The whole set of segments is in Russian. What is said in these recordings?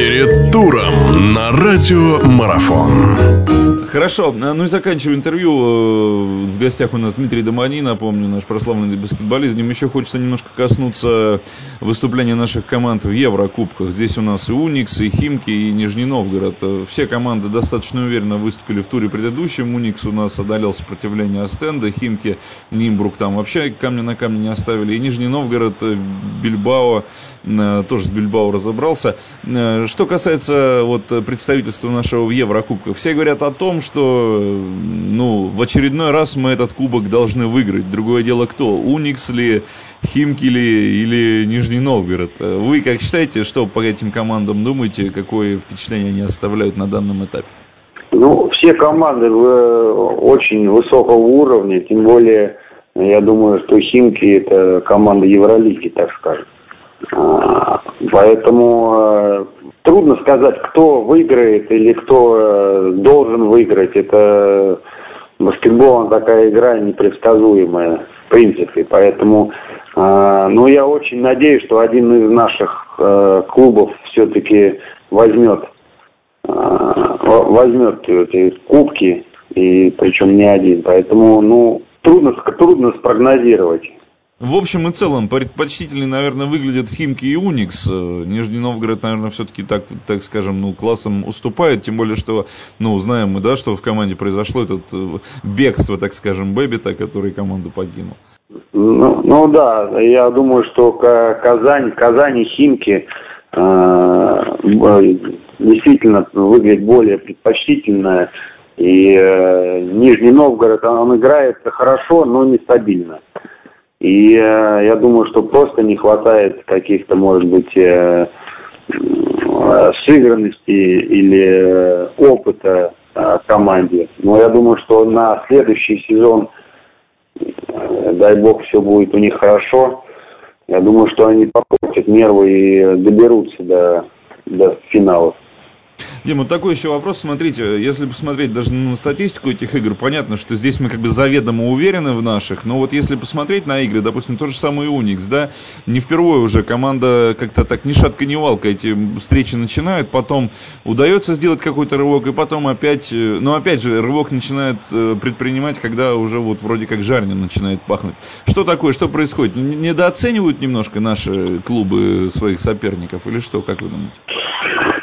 Перед туром на радио Марафон. Хорошо, ну и заканчивая интервью, э, в гостях у нас Дмитрий Домани, напомню, наш прославленный баскетболист. Им еще хочется немножко коснуться выступления наших команд в Еврокубках. Здесь у нас и Уникс, и Химки, и Нижний Новгород. Все команды достаточно уверенно выступили в туре предыдущем. Уникс у нас одолел сопротивление Астенда, Химки, Нимбрук там вообще камня на камне не оставили. И Нижний Новгород, э, Бильбао, э, тоже с Бильбао разобрался. Что касается вот представительства нашего в Еврокубках, все говорят о том, что ну, в очередной раз мы этот кубок должны выиграть. Другое дело кто? Уникс ли, Химки ли или Нижний Новгород? Вы как считаете, что по этим командам думаете, какое впечатление они оставляют на данном этапе? Ну, все команды очень высокого уровня, тем более, я думаю, что Химки это команда Евролиги, так скажем. А, поэтому э, трудно сказать, кто выиграет или кто э, должен выиграть. Это баскетбол, такая игра непредсказуемая в принципе. Поэтому, э, ну, я очень надеюсь, что один из наших клубов все-таки возьмет, возьмет эти кубки, и причем не один. Поэтому, ну, трудно, трудно спрогнозировать. В общем и целом, предпочтительнее, наверное, выглядят Химки и Уникс. Э, Нижний Новгород, наверное, все-таки так, так скажем, ну, классом уступает. Тем более, что, ну, знаем мы, да, что в команде произошло этот э, бегство, так скажем, Бэбита, который команду покинул. Ну, ну да, я думаю, что Казань, Казань и Химки э, действительно выглядит более предпочтительно. И э, Нижний Новгород, он играет хорошо, но нестабильно. И э, я думаю, что просто не хватает каких-то, может быть, э, сыгранности или э, опыта э, команде. Но я думаю, что на следующий сезон, э, дай бог, все будет у них хорошо. Я думаю, что они попортят нервы и доберутся до, до финалов. Дима, такой еще вопрос. Смотрите, если посмотреть даже на статистику этих игр, понятно, что здесь мы как бы заведомо уверены в наших, но вот если посмотреть на игры, допустим, тот же самый Уникс, да, не впервые уже команда как-то так ни шатка, ни валка эти встречи начинают, потом удается сделать какой-то рывок, и потом опять, э, ну опять же, рывок начинает э, предпринимать, когда уже вот вроде как жареным начинает пахнуть. Что такое, что происходит? Недооценивают немножко наши клубы своих соперников или что, как вы думаете?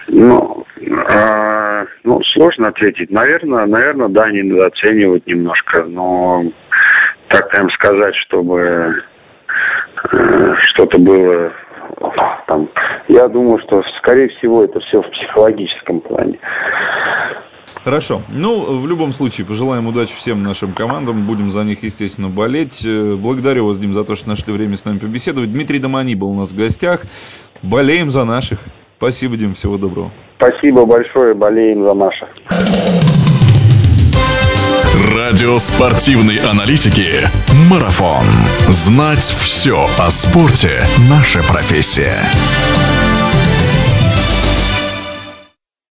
Ну, а, ну, сложно ответить. Наверное, наверное, да, они недооценивают немножко, но так прям сказать, чтобы э, что-то было там. Я думаю, что, скорее всего, это все в психологическом плане. Хорошо. Ну, в любом случае, пожелаем удачи всем нашим командам. Будем за них, естественно, болеть. Э, благодарю вас, Дим, за то, что нашли время с нами побеседовать. Дмитрий Домани был у нас в гостях. Болеем за наших. Спасибо, Дим, всего доброго. Спасибо большое, болеем за наших. Радио спортивной аналитики «Марафон». Знать все о спорте – наша профессия.